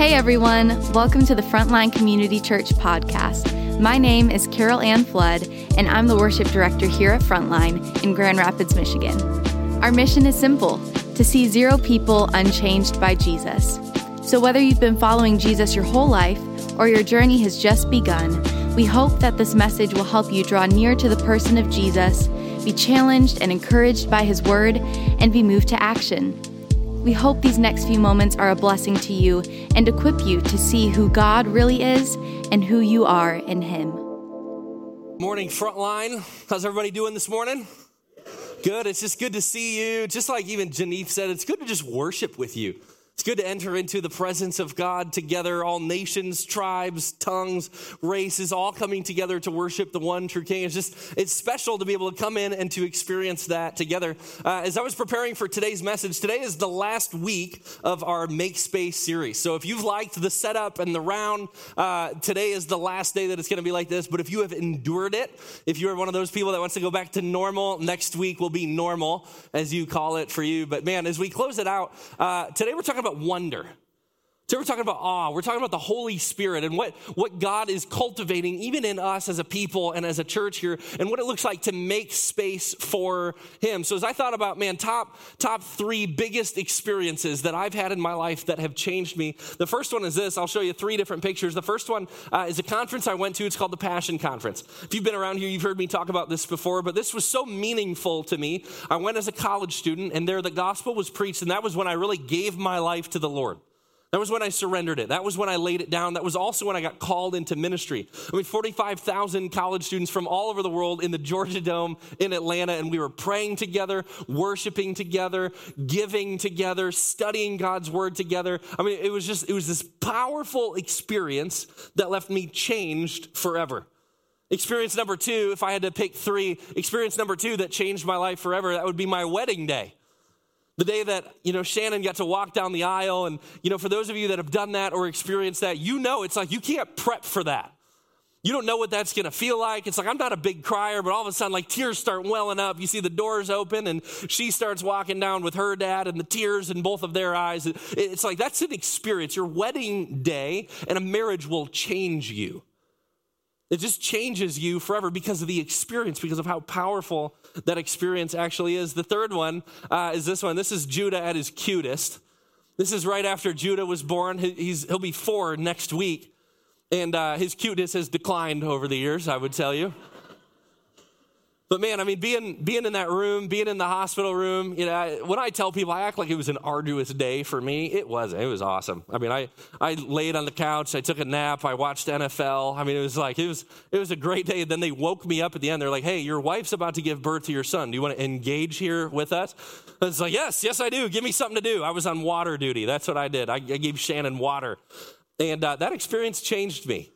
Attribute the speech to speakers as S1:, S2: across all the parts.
S1: Hey everyone, welcome to the Frontline Community Church podcast. My name is Carol Ann Flood, and I'm the worship director here at Frontline in Grand Rapids, Michigan. Our mission is simple to see zero people unchanged by Jesus. So, whether you've been following Jesus your whole life or your journey has just begun, we hope that this message will help you draw near to the person of Jesus, be challenged and encouraged by his word, and be moved to action. We hope these next few moments are a blessing to you and equip you to see who God really is and who you are in Him.
S2: Morning, Frontline. How's everybody doing this morning? Good. It's just good to see you. Just like even Janif said, it's good to just worship with you. It's good to enter into the presence of God together, all nations, tribes, tongues, races, all coming together to worship the one true King. It's just, it's special to be able to come in and to experience that together. Uh, as I was preparing for today's message, today is the last week of our Make Space series. So if you've liked the setup and the round, uh, today is the last day that it's going to be like this. But if you have endured it, if you're one of those people that wants to go back to normal, next week will be normal, as you call it for you. But man, as we close it out, uh, today we're talking about about wonder. So we're talking about awe. We're talking about the Holy Spirit and what, what God is cultivating, even in us as a people and as a church here, and what it looks like to make space for Him. So as I thought about, man, top, top three biggest experiences that I've had in my life that have changed me. The first one is this. I'll show you three different pictures. The first one uh, is a conference I went to. It's called the Passion Conference. If you've been around here, you've heard me talk about this before, but this was so meaningful to me. I went as a college student, and there the gospel was preached, and that was when I really gave my life to the Lord. That was when I surrendered it. That was when I laid it down. That was also when I got called into ministry. I mean, 45,000 college students from all over the world in the Georgia Dome in Atlanta, and we were praying together, worshiping together, giving together, studying God's word together. I mean, it was just, it was this powerful experience that left me changed forever. Experience number two, if I had to pick three, experience number two that changed my life forever, that would be my wedding day. The day that, you know, Shannon got to walk down the aisle. And, you know, for those of you that have done that or experienced that, you know it's like you can't prep for that. You don't know what that's gonna feel like. It's like I'm not a big crier, but all of a sudden, like tears start welling up. You see the doors open, and she starts walking down with her dad, and the tears in both of their eyes. It's like that's an experience. Your wedding day and a marriage will change you. It just changes you forever because of the experience, because of how powerful that experience actually is. The third one uh, is this one. This is Judah at his cutest. This is right after Judah was born. He's, he'll be four next week. And uh, his cuteness has declined over the years, I would tell you. But man, I mean, being being in that room, being in the hospital room, you know, I, when I tell people I act like it was an arduous day for me, it wasn't. It was awesome. I mean, I I laid on the couch, I took a nap, I watched NFL. I mean, it was like it was it was a great day. And then they woke me up at the end. They're like, "Hey, your wife's about to give birth to your son. Do you want to engage here with us?" I was like, "Yes, yes, I do. Give me something to do." I was on water duty. That's what I did. I, I gave Shannon water, and uh, that experience changed me.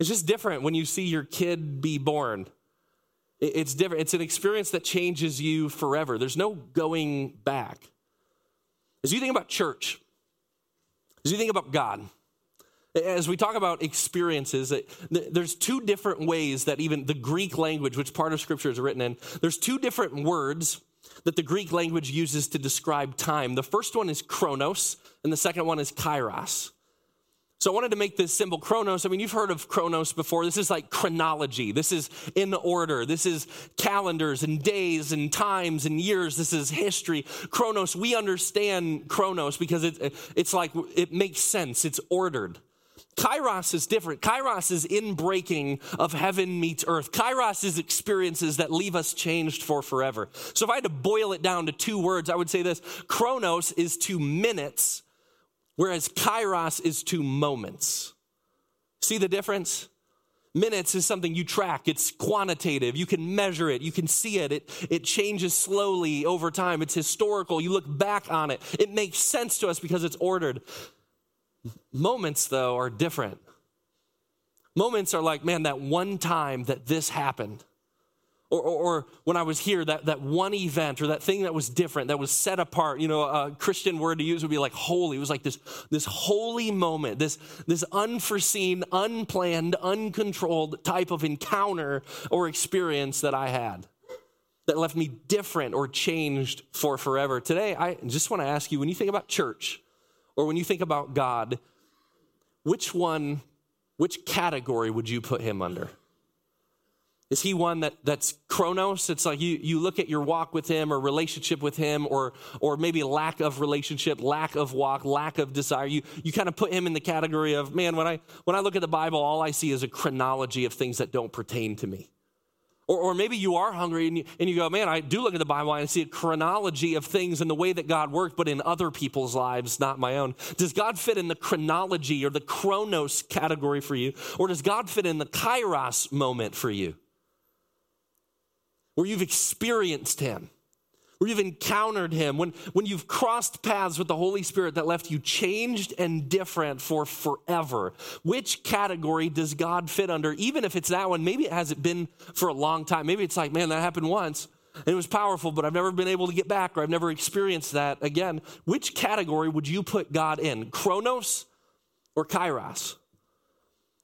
S2: It's just different when you see your kid be born it's different. It's an experience that changes you forever. There's no going back. As you think about church, as you think about God, as we talk about experiences, there's two different ways that even the Greek language, which part of scripture is written in, there's two different words that the Greek language uses to describe time. The first one is chronos, and the second one is kairos. So I wanted to make this symbol chronos. I mean, you've heard of chronos before. This is like chronology. This is in order. This is calendars and days and times and years. This is history. Chronos, we understand chronos because it, it's like it makes sense. It's ordered. Kairos is different. Kairos is in breaking of heaven meets earth. Kairos is experiences that leave us changed for forever. So if I had to boil it down to two words, I would say this Chronos is to minutes whereas kairos is to moments. See the difference? Minutes is something you track. It's quantitative. You can measure it. You can see it. It, it changes slowly over time. It's historical. You look back on it. It makes sense to us because it's ordered. Moments, though, are different. Moments are like, man, that one time that this happened. Or, or, or, when I was here, that, that one event or that thing that was different, that was set apart, you know, a Christian word to use would be like holy. It was like this, this holy moment, this, this unforeseen, unplanned, uncontrolled type of encounter or experience that I had that left me different or changed for forever. Today, I just want to ask you when you think about church, or when you think about God, which one, which category would you put him under? Is he one that, that's chronos? It's like you, you look at your walk with him or relationship with him or, or maybe lack of relationship, lack of walk, lack of desire. You, you kind of put him in the category of, man, when I, when I look at the Bible, all I see is a chronology of things that don't pertain to me. Or, or maybe you are hungry and you, and you go, man, I do look at the Bible and I see a chronology of things and the way that God worked, but in other people's lives, not my own. Does God fit in the chronology or the chronos category for you? Or does God fit in the kairos moment for you? Where you've experienced Him, where you've encountered Him, when, when you've crossed paths with the Holy Spirit that left you changed and different for forever. Which category does God fit under? Even if it's that one, maybe it hasn't been for a long time. Maybe it's like, man, that happened once. And it was powerful, but I've never been able to get back or I've never experienced that again. Which category would you put God in? Chronos or Kairos?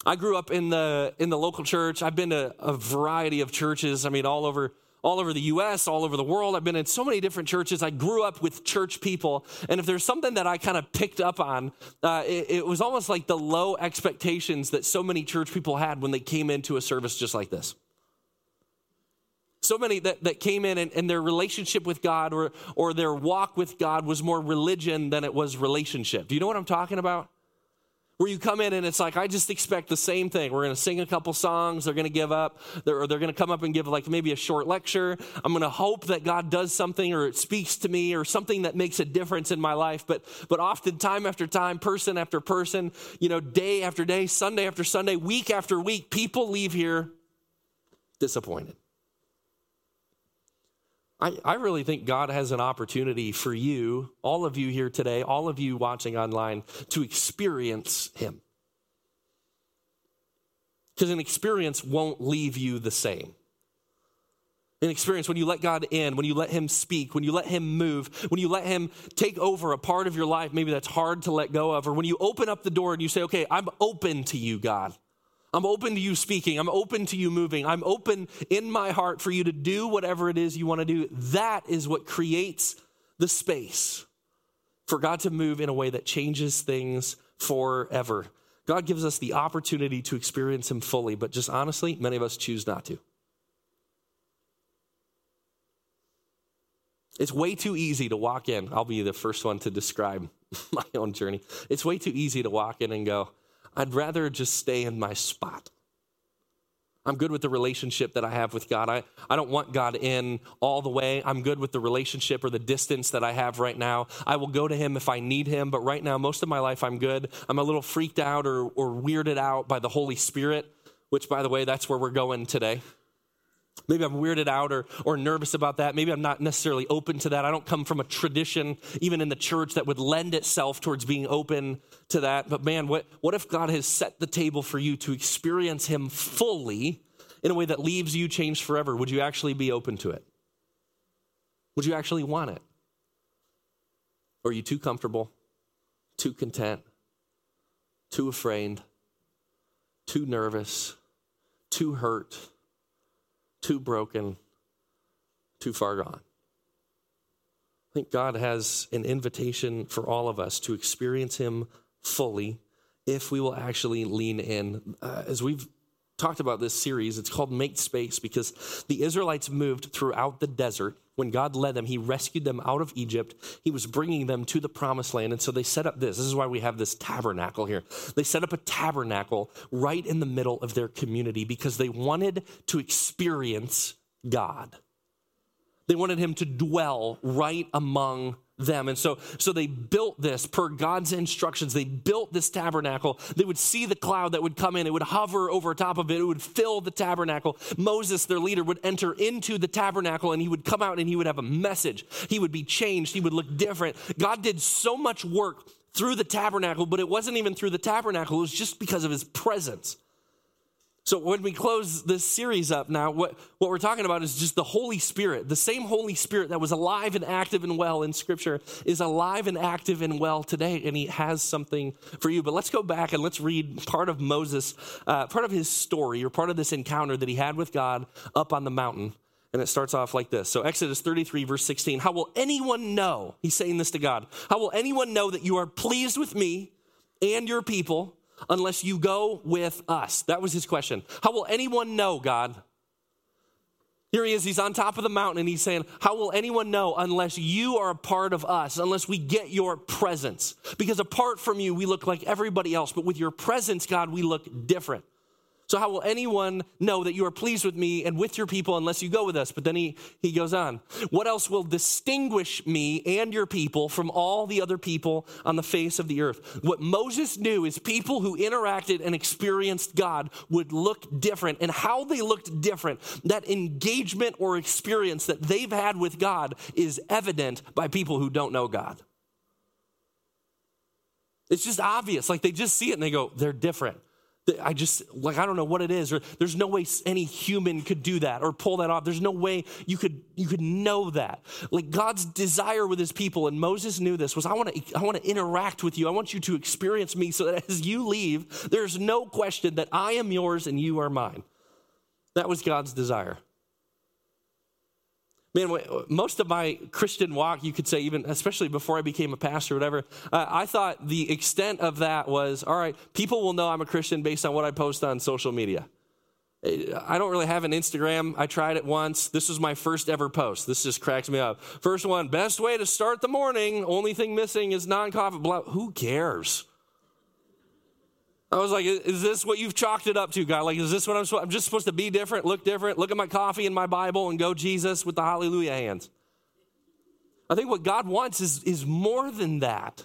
S2: I grew up in the in the local church. I've been to a variety of churches. I mean, all over all over the US, all over the world. I've been in so many different churches. I grew up with church people. And if there's something that I kind of picked up on, uh, it, it was almost like the low expectations that so many church people had when they came into a service just like this. So many that, that came in and, and their relationship with God or, or their walk with God was more religion than it was relationship. Do you know what I'm talking about? Where you come in and it's like, I just expect the same thing. We're going to sing a couple songs, they're going to give up, they're, or they're going to come up and give like maybe a short lecture. I'm going to hope that God does something or it speaks to me or something that makes a difference in my life. But, but often, time after time, person after person, you know, day after day, Sunday after Sunday, week after week, people leave here disappointed. I, I really think God has an opportunity for you, all of you here today, all of you watching online, to experience Him. Because an experience won't leave you the same. An experience when you let God in, when you let Him speak, when you let Him move, when you let Him take over a part of your life, maybe that's hard to let go of, or when you open up the door and you say, okay, I'm open to you, God. I'm open to you speaking. I'm open to you moving. I'm open in my heart for you to do whatever it is you want to do. That is what creates the space for God to move in a way that changes things forever. God gives us the opportunity to experience Him fully, but just honestly, many of us choose not to. It's way too easy to walk in. I'll be the first one to describe my own journey. It's way too easy to walk in and go, I'd rather just stay in my spot. I'm good with the relationship that I have with God. I, I don't want God in all the way. I'm good with the relationship or the distance that I have right now. I will go to Him if I need Him, but right now, most of my life, I'm good. I'm a little freaked out or, or weirded out by the Holy Spirit, which, by the way, that's where we're going today. Maybe I'm weirded out or, or nervous about that. Maybe I'm not necessarily open to that. I don't come from a tradition, even in the church, that would lend itself towards being open to that. But man, what, what if God has set the table for you to experience Him fully in a way that leaves you changed forever? Would you actually be open to it? Would you actually want it? Or are you too comfortable, too content, too afraid, too nervous, too hurt? Too broken, too far gone. I think God has an invitation for all of us to experience Him fully if we will actually lean in. Uh, as we've talked about this series, it's called Make Space because the Israelites moved throughout the desert when God led them, He rescued them out of Egypt. He was bringing them to the promised land. And so they set up this. This is why we have this tabernacle here. They set up a tabernacle right in the middle of their community because they wanted to experience God. They wanted Him to dwell right among them. And so, so they built this per God's instructions. They built this tabernacle. They would see the cloud that would come in. It would hover over top of it. It would fill the tabernacle. Moses, their leader, would enter into the tabernacle and he would come out and he would have a message. He would be changed. He would look different. God did so much work through the tabernacle, but it wasn't even through the tabernacle. It was just because of his presence. So when we close this series up now, what, what we're talking about is just the Holy Spirit. The same Holy Spirit that was alive and active and well in Scripture is alive and active and well today, and He has something for you. But let's go back and let's read part of Moses, uh, part of his story, or part of this encounter that he had with God up on the mountain. And it starts off like this. So, Exodus 33, verse 16. How will anyone know? He's saying this to God. How will anyone know that you are pleased with me and your people unless you go with us? That was his question. How will anyone know, God? Here he is, he's on top of the mountain and he's saying, How will anyone know unless you are a part of us, unless we get your presence? Because apart from you, we look like everybody else, but with your presence, God, we look different. So, how will anyone know that you are pleased with me and with your people unless you go with us? But then he, he goes on. What else will distinguish me and your people from all the other people on the face of the earth? What Moses knew is people who interacted and experienced God would look different. And how they looked different, that engagement or experience that they've had with God is evident by people who don't know God. It's just obvious. Like they just see it and they go, they're different. I just, like, I don't know what it is, or there's no way any human could do that or pull that off. There's no way you could, you could know that. Like, God's desire with his people, and Moses knew this, was I want to, I want to interact with you. I want you to experience me so that as you leave, there's no question that I am yours and you are mine. That was God's desire. Man, most of my Christian walk, you could say, even especially before I became a pastor or whatever, uh, I thought the extent of that was all right, people will know I'm a Christian based on what I post on social media. I don't really have an Instagram. I tried it once. This was my first ever post. This just cracks me up. First one, best way to start the morning. Only thing missing is non coffee. Who cares? I was like, is this what you've chalked it up to, God? Like, is this what I'm supposed I'm just supposed to be different, look different, look at my coffee and my Bible and go Jesus with the hallelujah hands? I think what God wants is, is more than that.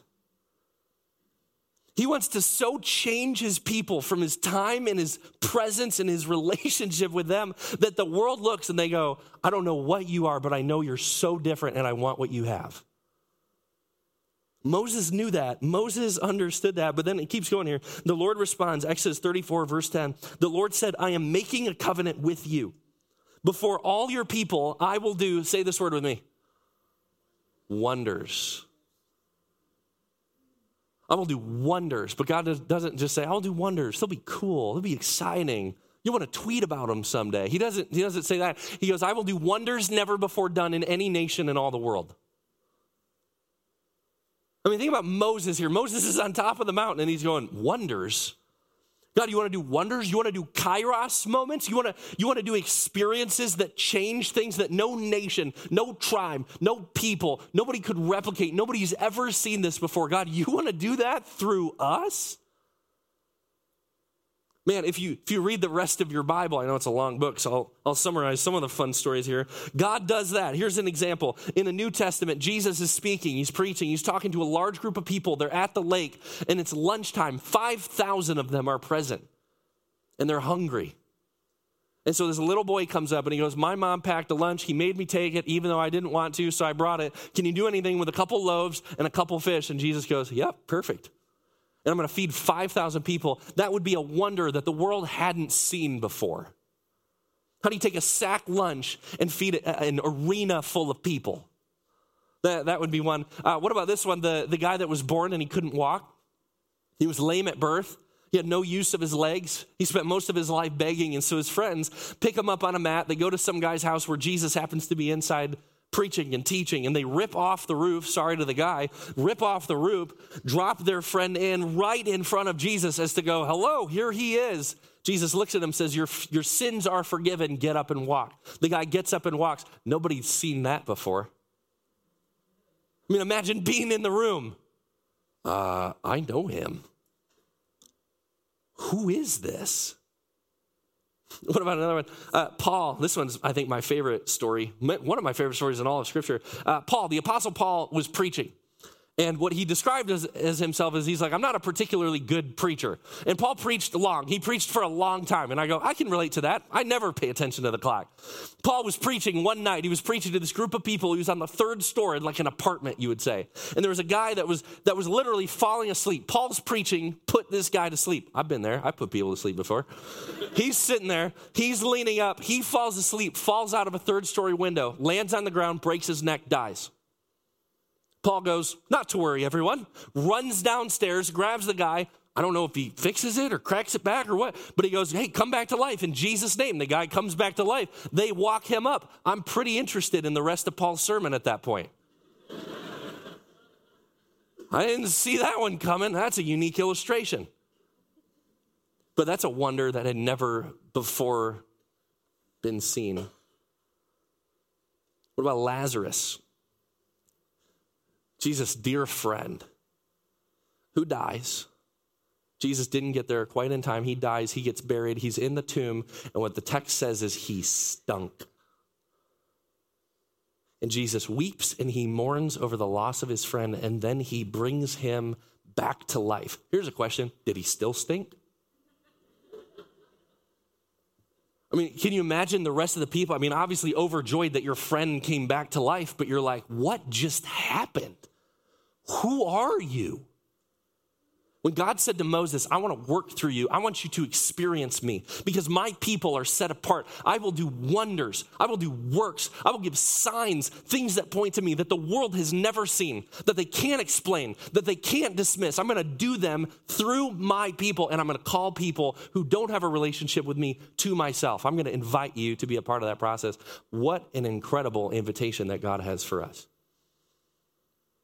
S2: He wants to so change his people from his time and his presence and his relationship with them that the world looks and they go, I don't know what you are, but I know you're so different and I want what you have. Moses knew that. Moses understood that. But then it keeps going here. The Lord responds, Exodus 34, verse 10. The Lord said, I am making a covenant with you. Before all your people, I will do, say this word with me wonders. I will do wonders. But God doesn't just say, I'll do wonders. They'll be cool, they'll be exciting. You want to tweet about them someday. He doesn't, he doesn't say that. He goes, I will do wonders never before done in any nation in all the world. I mean, think about Moses here. Moses is on top of the mountain and he's going, Wonders? God, you want to do wonders? You want to do kairos moments? You want to, you want to do experiences that change things that no nation, no tribe, no people, nobody could replicate. Nobody's ever seen this before. God, you want to do that through us? Man, if you if you read the rest of your Bible, I know it's a long book, so I'll, I'll summarize some of the fun stories here. God does that. Here's an example. In the New Testament, Jesus is speaking, he's preaching, he's talking to a large group of people. They're at the lake, and it's lunchtime. 5,000 of them are present, and they're hungry. And so this little boy comes up and he goes, My mom packed a lunch. He made me take it, even though I didn't want to, so I brought it. Can you do anything with a couple loaves and a couple fish? And Jesus goes, Yep, perfect and I'm going to feed 5,000 people, that would be a wonder that the world hadn't seen before. How do you take a sack lunch and feed an arena full of people? That, that would be one. Uh, what about this one? The, the guy that was born and he couldn't walk? He was lame at birth. He had no use of his legs. He spent most of his life begging. And so his friends pick him up on a mat. They go to some guy's house where Jesus happens to be inside preaching and teaching, and they rip off the roof, sorry to the guy, rip off the roof, drop their friend in right in front of Jesus as to go, hello, here he is. Jesus looks at him says, your, your sins are forgiven, get up and walk. The guy gets up and walks. Nobody's seen that before. I mean, imagine being in the room. Uh, I know him. Who is this? What about another one? Uh, Paul, this one's, I think, my favorite story, one of my favorite stories in all of Scripture. Uh, Paul, the Apostle Paul, was preaching. And what he described as, as himself is he's like, I'm not a particularly good preacher. And Paul preached long. He preached for a long time. And I go, I can relate to that. I never pay attention to the clock. Paul was preaching one night. He was preaching to this group of people. He was on the third story, like an apartment, you would say. And there was a guy that was that was literally falling asleep. Paul's preaching put this guy to sleep. I've been there. I put people to sleep before. he's sitting there. He's leaning up. He falls asleep, falls out of a third story window, lands on the ground, breaks his neck, dies. Paul goes, Not to worry, everyone. Runs downstairs, grabs the guy, I don't know if he fixes it or cracks it back or what, but he goes, Hey, come back to life in Jesus' name. The guy comes back to life. They walk him up. I'm pretty interested in the rest of Paul's sermon at that point. I didn't see that one coming. That's a unique illustration. But that's a wonder that had never before been seen. What about Lazarus? Jesus' dear friend who dies Jesus didn't get there quite in time. He dies, he gets buried, he's in the tomb, and what the text says is he stunk. And Jesus weeps and he mourns over the loss of his friend, and then he brings him back to life. Here's a question Did he still stink? I mean, can you imagine the rest of the people? I mean, obviously overjoyed that your friend came back to life, but you're like, what just happened? Who are you? When God said to Moses, I want to work through you, I want you to experience me because my people are set apart. I will do wonders, I will do works, I will give signs, things that point to me that the world has never seen, that they can't explain, that they can't dismiss. I'm going to do them through my people, and I'm going to call people who don't have a relationship with me to myself. I'm going to invite you to be a part of that process. What an incredible invitation that God has for us.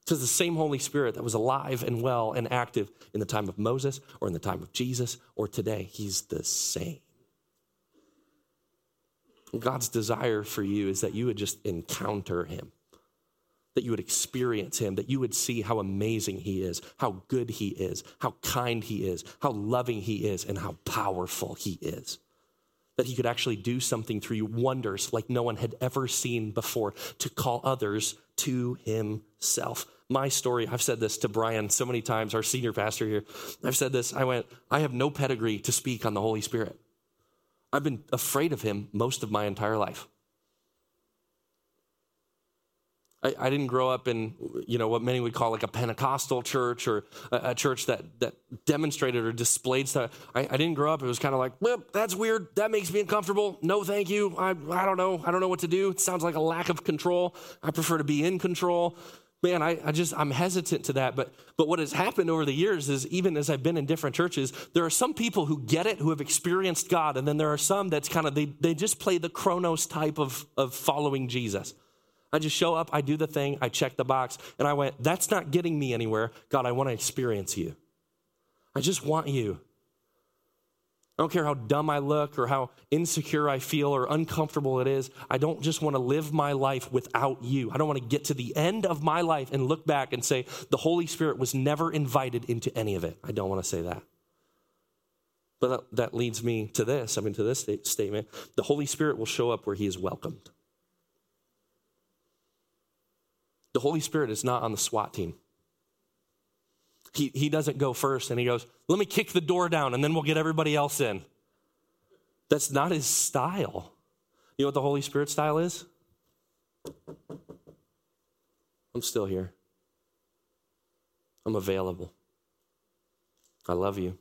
S2: Because the same Holy Spirit that was alive and well and active in the time of Moses or in the time of Jesus or today, he's the same. God's desire for you is that you would just encounter him, that you would experience him, that you would see how amazing he is, how good he is, how kind he is, how loving he is, and how powerful he is. That he could actually do something through you, wonders like no one had ever seen before, to call others to himself my story. I've said this to Brian so many times, our senior pastor here. I've said this. I went, I have no pedigree to speak on the Holy Spirit. I've been afraid of him most of my entire life. I, I didn't grow up in, you know, what many would call like a Pentecostal church or a, a church that, that demonstrated or displayed stuff. I, I didn't grow up. It was kind of like, well, that's weird. That makes me uncomfortable. No, thank you. I, I don't know. I don't know what to do. It sounds like a lack of control. I prefer to be in control man, I, I, just, I'm hesitant to that. But, but what has happened over the years is even as I've been in different churches, there are some people who get it, who have experienced God. And then there are some that's kind of, they, they just play the Chronos type of, of following Jesus. I just show up, I do the thing, I check the box. And I went, that's not getting me anywhere. God, I want to experience you. I just want you. I don't care how dumb I look or how insecure I feel or uncomfortable it is. I don't just want to live my life without you. I don't want to get to the end of my life and look back and say, the Holy Spirit was never invited into any of it. I don't want to say that. But that, leads me to this I mean, to this statement the Holy Spirit will show up where he is welcomed. The Holy Spirit is not on the SWAT team. He, he doesn't go first and he goes, Let me kick the door down and then we'll get everybody else in. That's not his style. You know what the Holy Spirit style is? I'm still here. I'm available. I love you.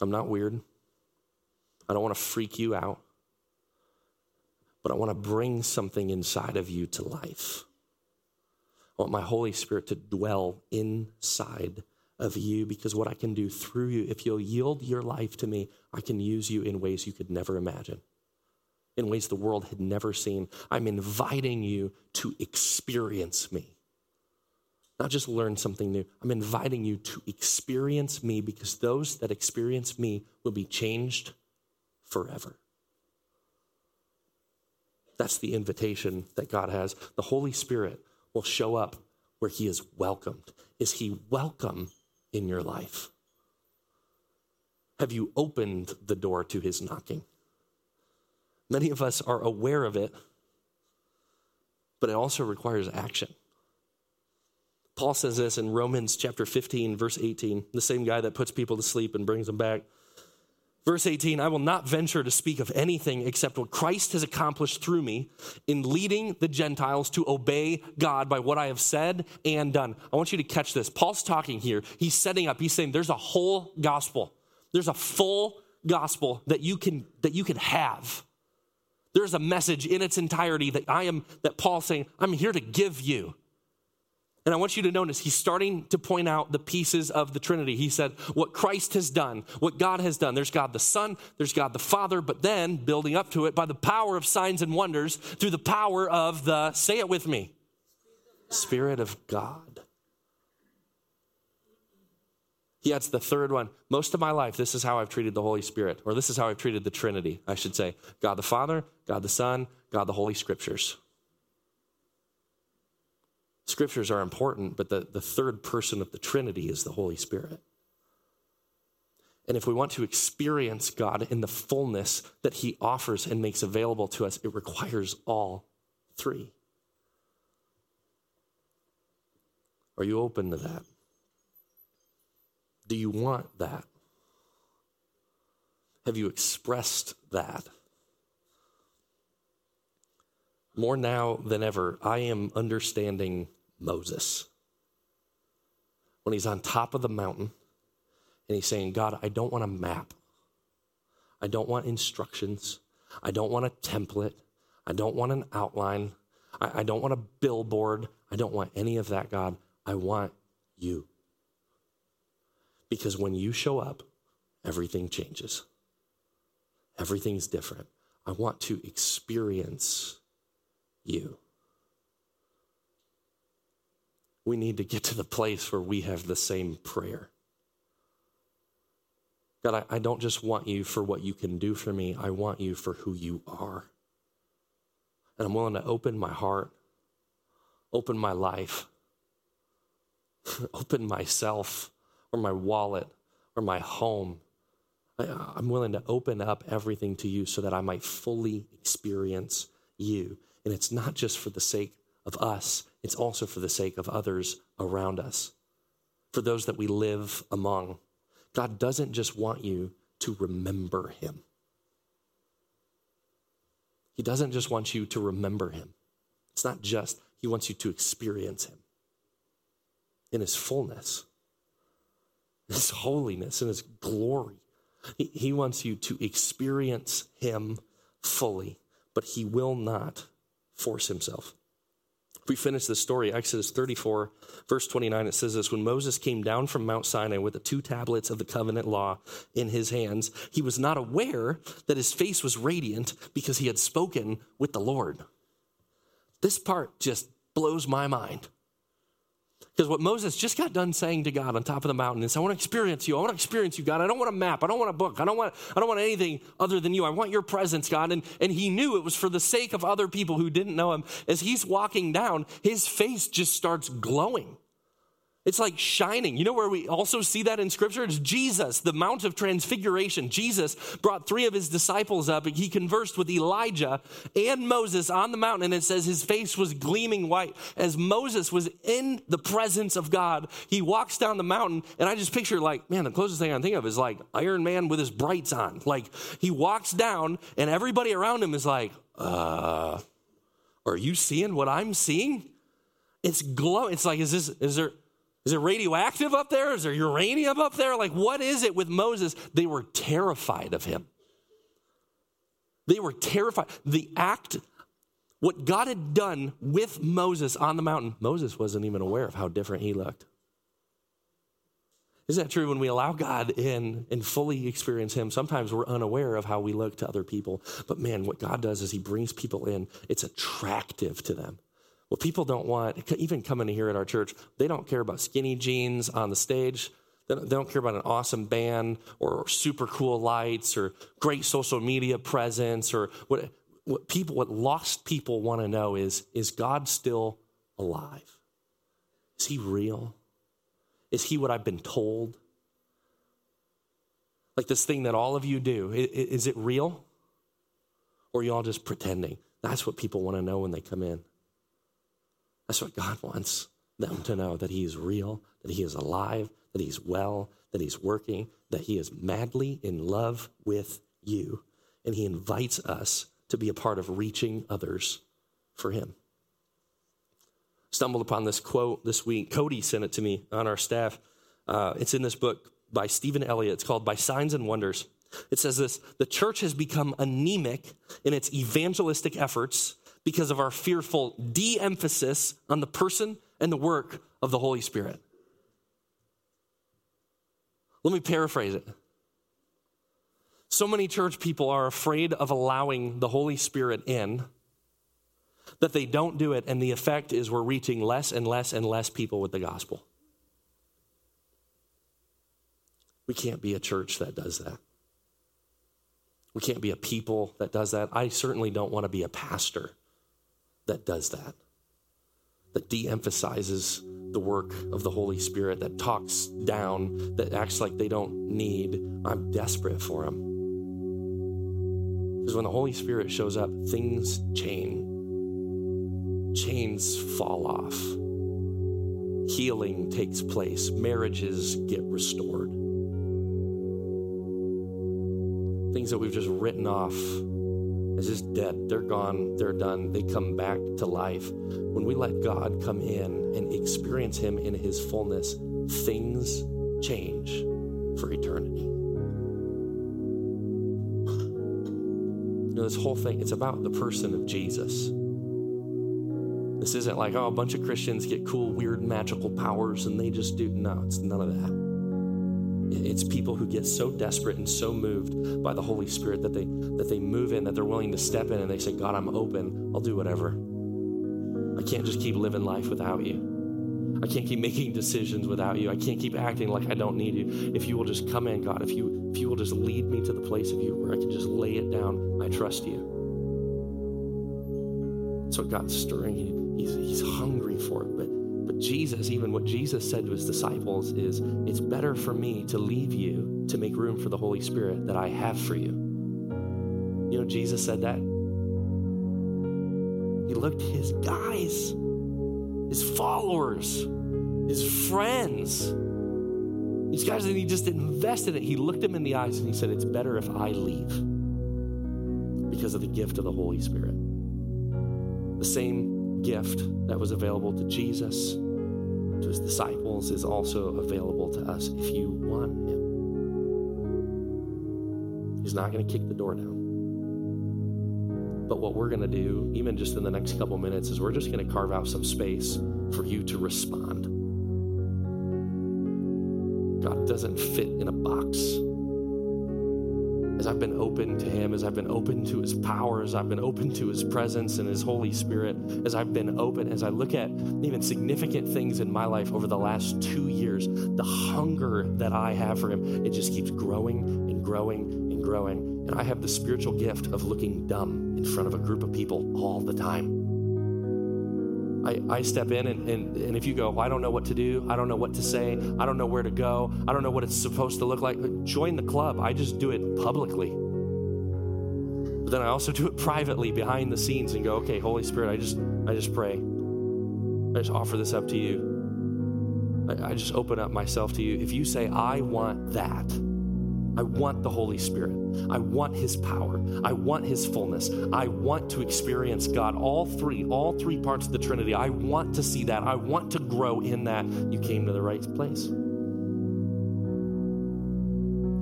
S2: I'm not weird. I don't want to freak you out, but I want to bring something inside of you to life. I want my Holy Spirit to dwell inside of you because what I can do through you, if you'll yield your life to me, I can use you in ways you could never imagine, in ways the world had never seen. I'm inviting you to experience me, not just learn something new. I'm inviting you to experience me because those that experience me will be changed forever. That's the invitation that God has. The Holy Spirit will show up where he is welcomed. Is he welcome in your life? Have you opened the door to his knocking? Many of us are aware of it, but it also requires action. Paul says this in Romans chapter 15, verse 18, the same guy that puts people to sleep and brings them back. Verse 18, I will not venture to speak of anything except what Christ has accomplished through me in leading the Gentiles to obey God by what I have said and done. I want you to catch this. Paul's talking here. He's setting up, he's saying there's a whole gospel. There's a full gospel that you can that you can have. There's a message in its entirety that I am that Paul's saying, I'm here to give you. And I want you to notice he's starting to point out the pieces of the Trinity. He said, what Christ has done, what God has done. There's God the Son, there's God the Father, but then building up to it by the power of signs and wonders through the power of the, say it with me, Spirit of God. He adds the third one. Most of my life, this is how I've treated the Holy Spirit, or this is how I've treated the Trinity, I should say God the Father, God the Son, God the Holy Scriptures. Scriptures are important, but the, the third person of the Trinity is the Holy Spirit. And if we want to experience God in the fullness that He offers and makes available to us, it requires all three. Are you open to that? Do you want that? Have you expressed that? More now than ever, I am understanding Moses. When he's on top of the mountain and he's saying, God, I don't want a map. I don't want instructions. I don't want a template. I don't want an outline. I, I don't want a billboard. I don't want any of that, God. I want you. Because when you show up, everything changes. Everything's different. I want to experience you. We need to get to the place where we have the same prayer. God, I, I, don't just want you for what you can do for me, I want you for who you are. And I'm willing to open my heart, open my life, open myself or my wallet or my home. I, I'm willing to open up everything to you so that I might fully experience you. And it's not just for the sake of us, it's also for the sake of others around us, for those that we live among. God doesn't just want you to remember Him, He doesn't just want you to remember Him. It's not just, He wants you to experience Him in His fullness, His holiness, and His glory. He, he wants you to experience Him fully, but He will not force himself. If we finish the story, Exodus 34, verse 29, it says this When Moses came down from Mount Sinai with the two tablets of the covenant law in his hands, he was not aware that his face was radiant because he had spoken with the Lord. This part just blows my mind. Because what Moses just got done saying to God on top of the mountain is, I want to experience you. I want to experience you, God. I don't want a map. I don't want a book. I don't want, I don't want anything other than you. I want your presence, God. And, and he knew it was for the sake of other people who didn't know him. As he's walking down, his face just starts glowing. It's like shining. You know where we also see that in scripture? It's Jesus, the Mount of Transfiguration. Jesus brought three of his disciples up. He conversed with Elijah and Moses on the mountain, and it says his face was gleaming white. As Moses was in the presence of God, he walks down the mountain, and I just picture, like, man, the closest thing I can think of is like Iron Man with his brights on. Like, he walks down, and everybody around him is like, uh, are you seeing what I'm seeing? It's glow. It's like, is this, is there, is it radioactive up there? Is there uranium up there? Like, what is it with Moses? They were terrified of him. They were terrified. The act, what God had done with Moses on the mountain, Moses wasn't even aware of how different he looked. Isn't that true? When we allow God in and fully experience Him, sometimes we're unaware of how we look to other people. But man, what God does is He brings people in, it's attractive to them. What people don't want, even coming here at our church, they don't care about skinny jeans on the stage. They don't, they don't care about an awesome band or super cool lights or great social media presence or what, what people, what lost people want to know is, is God still alive? Is he real? Is he what I've been told? Like this thing that all of you do, is it real? Or are you all just pretending? That's what people want to know when they come in. That's what God wants them to know that He is real, that He is alive, that He's well, that He's working, that He is madly in love with you. And He invites us to be a part of reaching others for Him. Stumbled upon this quote this week. Cody sent it to me on our staff. Uh, it's in this book by Stephen Elliott. It's called By Signs and Wonders. It says this The church has become anemic in its evangelistic efforts because of our fearful de emphasis on the person and the work of the Holy Spirit. Let me paraphrase it. So many church people are afraid of allowing the Holy Spirit in that they don't do it, and the effect is we're reaching less and less and less people with the gospel. We can't be a church that does that. We can't be a people that does that. I certainly don't want to be a pastor that does that, that de emphasizes the work of the Holy Spirit, that talks down, that acts like they don't need. I'm desperate for them. Because when the Holy Spirit shows up, things change. Chains fall off. Healing takes place. Marriages get restored. Things that we've just written off as just dead, they're gone, they're done, they come back to life. When we let God come in and experience Him in His fullness, things change for eternity. You know, this whole thing, it's about the person of Jesus. This isn't like, oh, a bunch of Christians get cool, weird, magical powers and they just do. No, it's none of that. It's people who get so desperate and so moved by the Holy Spirit that they that they move in, that they're willing to step in and they say, God, I'm open. I'll do whatever. I can't just keep living life without you. I can't keep making decisions without you. I can't keep acting like I don't need you. If you will just come in, God, if you if you will just lead me to the place of you where I can just lay it down, I trust you. So God's stirring. He, he's, he's hungry for it. But but Jesus, even what Jesus said to his disciples is, it's better for me to leave you to make room for the Holy Spirit that I have for you. You know, Jesus said that. He looked his guys, his followers, his friends, these guys that he just invested in. He looked them in the eyes and he said, It's better if I leave because of the gift of the Holy Spirit. The same gift that was available to Jesus, to his disciples, is also available to us if you want him. He's not going to kick the door down. But what we're going to do, even just in the next couple minutes, is we're just going to carve out some space for you to respond. God doesn't fit in a box as I've been open to Him, as I've been open to His power, as I've been open to His presence and His Holy Spirit, as I've been open, as I look at even significant things in my life over the last two years, the hunger that I have for Him, it just keeps growing and growing and growing. And I have the spiritual gift of looking dumb in front of a group of people all the time. I, I step in, and, and, and if you go, well, I don't know what to do, I don't know what to say, I don't know where to go, I don't know what it's supposed to look like, join the club. I just do it publicly. But then I also do it privately behind the scenes and go, okay, Holy Spirit, I just, I just pray. I just offer this up to you. I, I just open up myself to you. If you say, I want that, I want the Holy Spirit. I want His power. I want His fullness. I want to experience God, all three, all three parts of the Trinity. I want to see that. I want to grow in that. You came to the right place.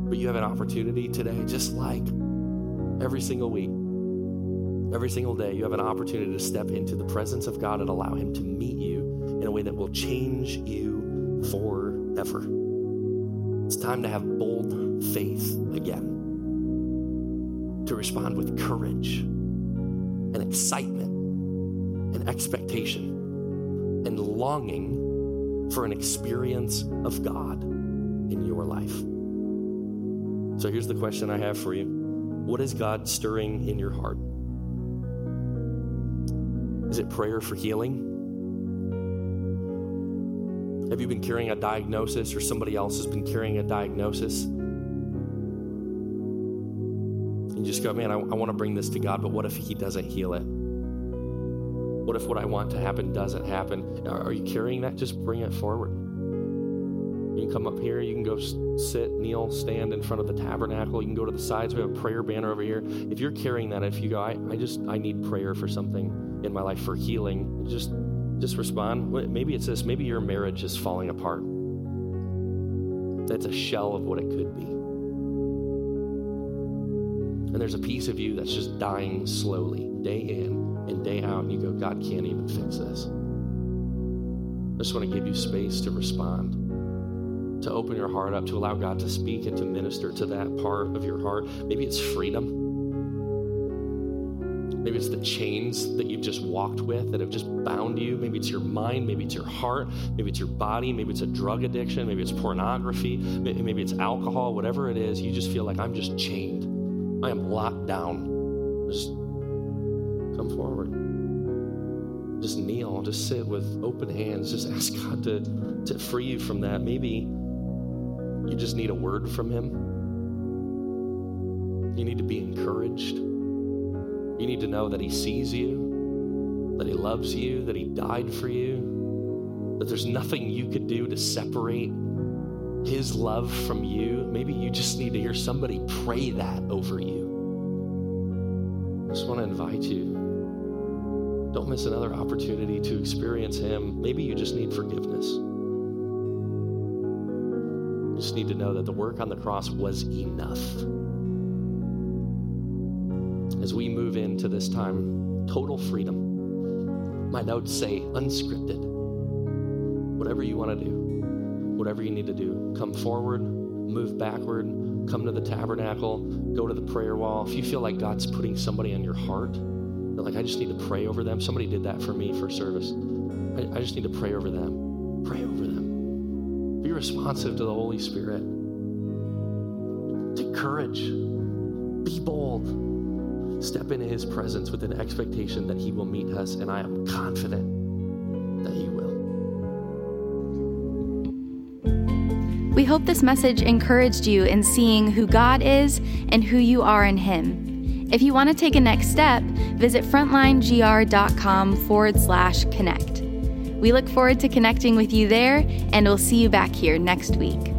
S2: But you have an opportunity today, just like every single week, every single day, you have an opportunity to step into the presence of God and allow Him to meet you in a way that will change you forever. It's time to have bold faith again to respond with courage and excitement and expectation and longing for an experience of God in your life. So here's the question I have for you What is God stirring in your heart? Is it prayer for healing? Have you been carrying a diagnosis or somebody else has been carrying a diagnosis? You just go, man, I, I want to bring this to God, but what if He doesn't heal it? What if what I want to happen doesn't happen? Are, are you carrying that? Just bring it forward. You can come up here. You can go sit, kneel, stand in front of the tabernacle. You can go to the sides. We have a prayer banner over here. If you're carrying that, if you go, I, I just, I need prayer for something in my life for healing, just, just respond. Maybe it's this. Maybe your marriage is falling apart. That's a shell of what it could be. And there's a piece of you that's just dying slowly, day in and day out. And you go, God can't even fix this. I just want to give you space to respond, to open your heart up, to allow God to speak and to minister to that part of your heart. Maybe it's freedom. Maybe it's the chains that you've just walked with that have just bound you. Maybe it's your mind. Maybe it's your heart. Maybe it's your body. Maybe it's a drug addiction. Maybe it's pornography. Maybe it's alcohol. Whatever it is, you just feel like I'm just chained. I am locked down. Just come forward. Just kneel. Just sit with open hands. Just ask God to, to free you from that. Maybe you just need a word from Him. You need to be encouraged. You need to know that He sees you, that He loves you, that He died for you, that there's nothing you could do to separate His love from you. Maybe you just need to hear somebody pray that over you. I just want to invite you. Don't miss another opportunity to experience Him. Maybe you just need forgiveness. You just need to know that the work on the cross was enough as we move into this time, total freedom. My notes say unscripted. Whatever you want to do, whatever you need to do, come forward, move backward, come to the tabernacle, go to the prayer wall. If you feel like God's putting somebody on your heart, like, I just need to pray over them. Somebody did that for me for service. I, I just need to pray over them. Pray over them. Be responsive to the Holy Spirit. Take courage. Be bold step into his presence with an expectation that he will meet us, and I am confident that he will.
S1: We hope this message encouraged you in seeing who God is and who you are in him. If you want to take a next step, visit frontlinegr.com forward slash connect. We look forward to connecting with you there, and we'll see you back here next week.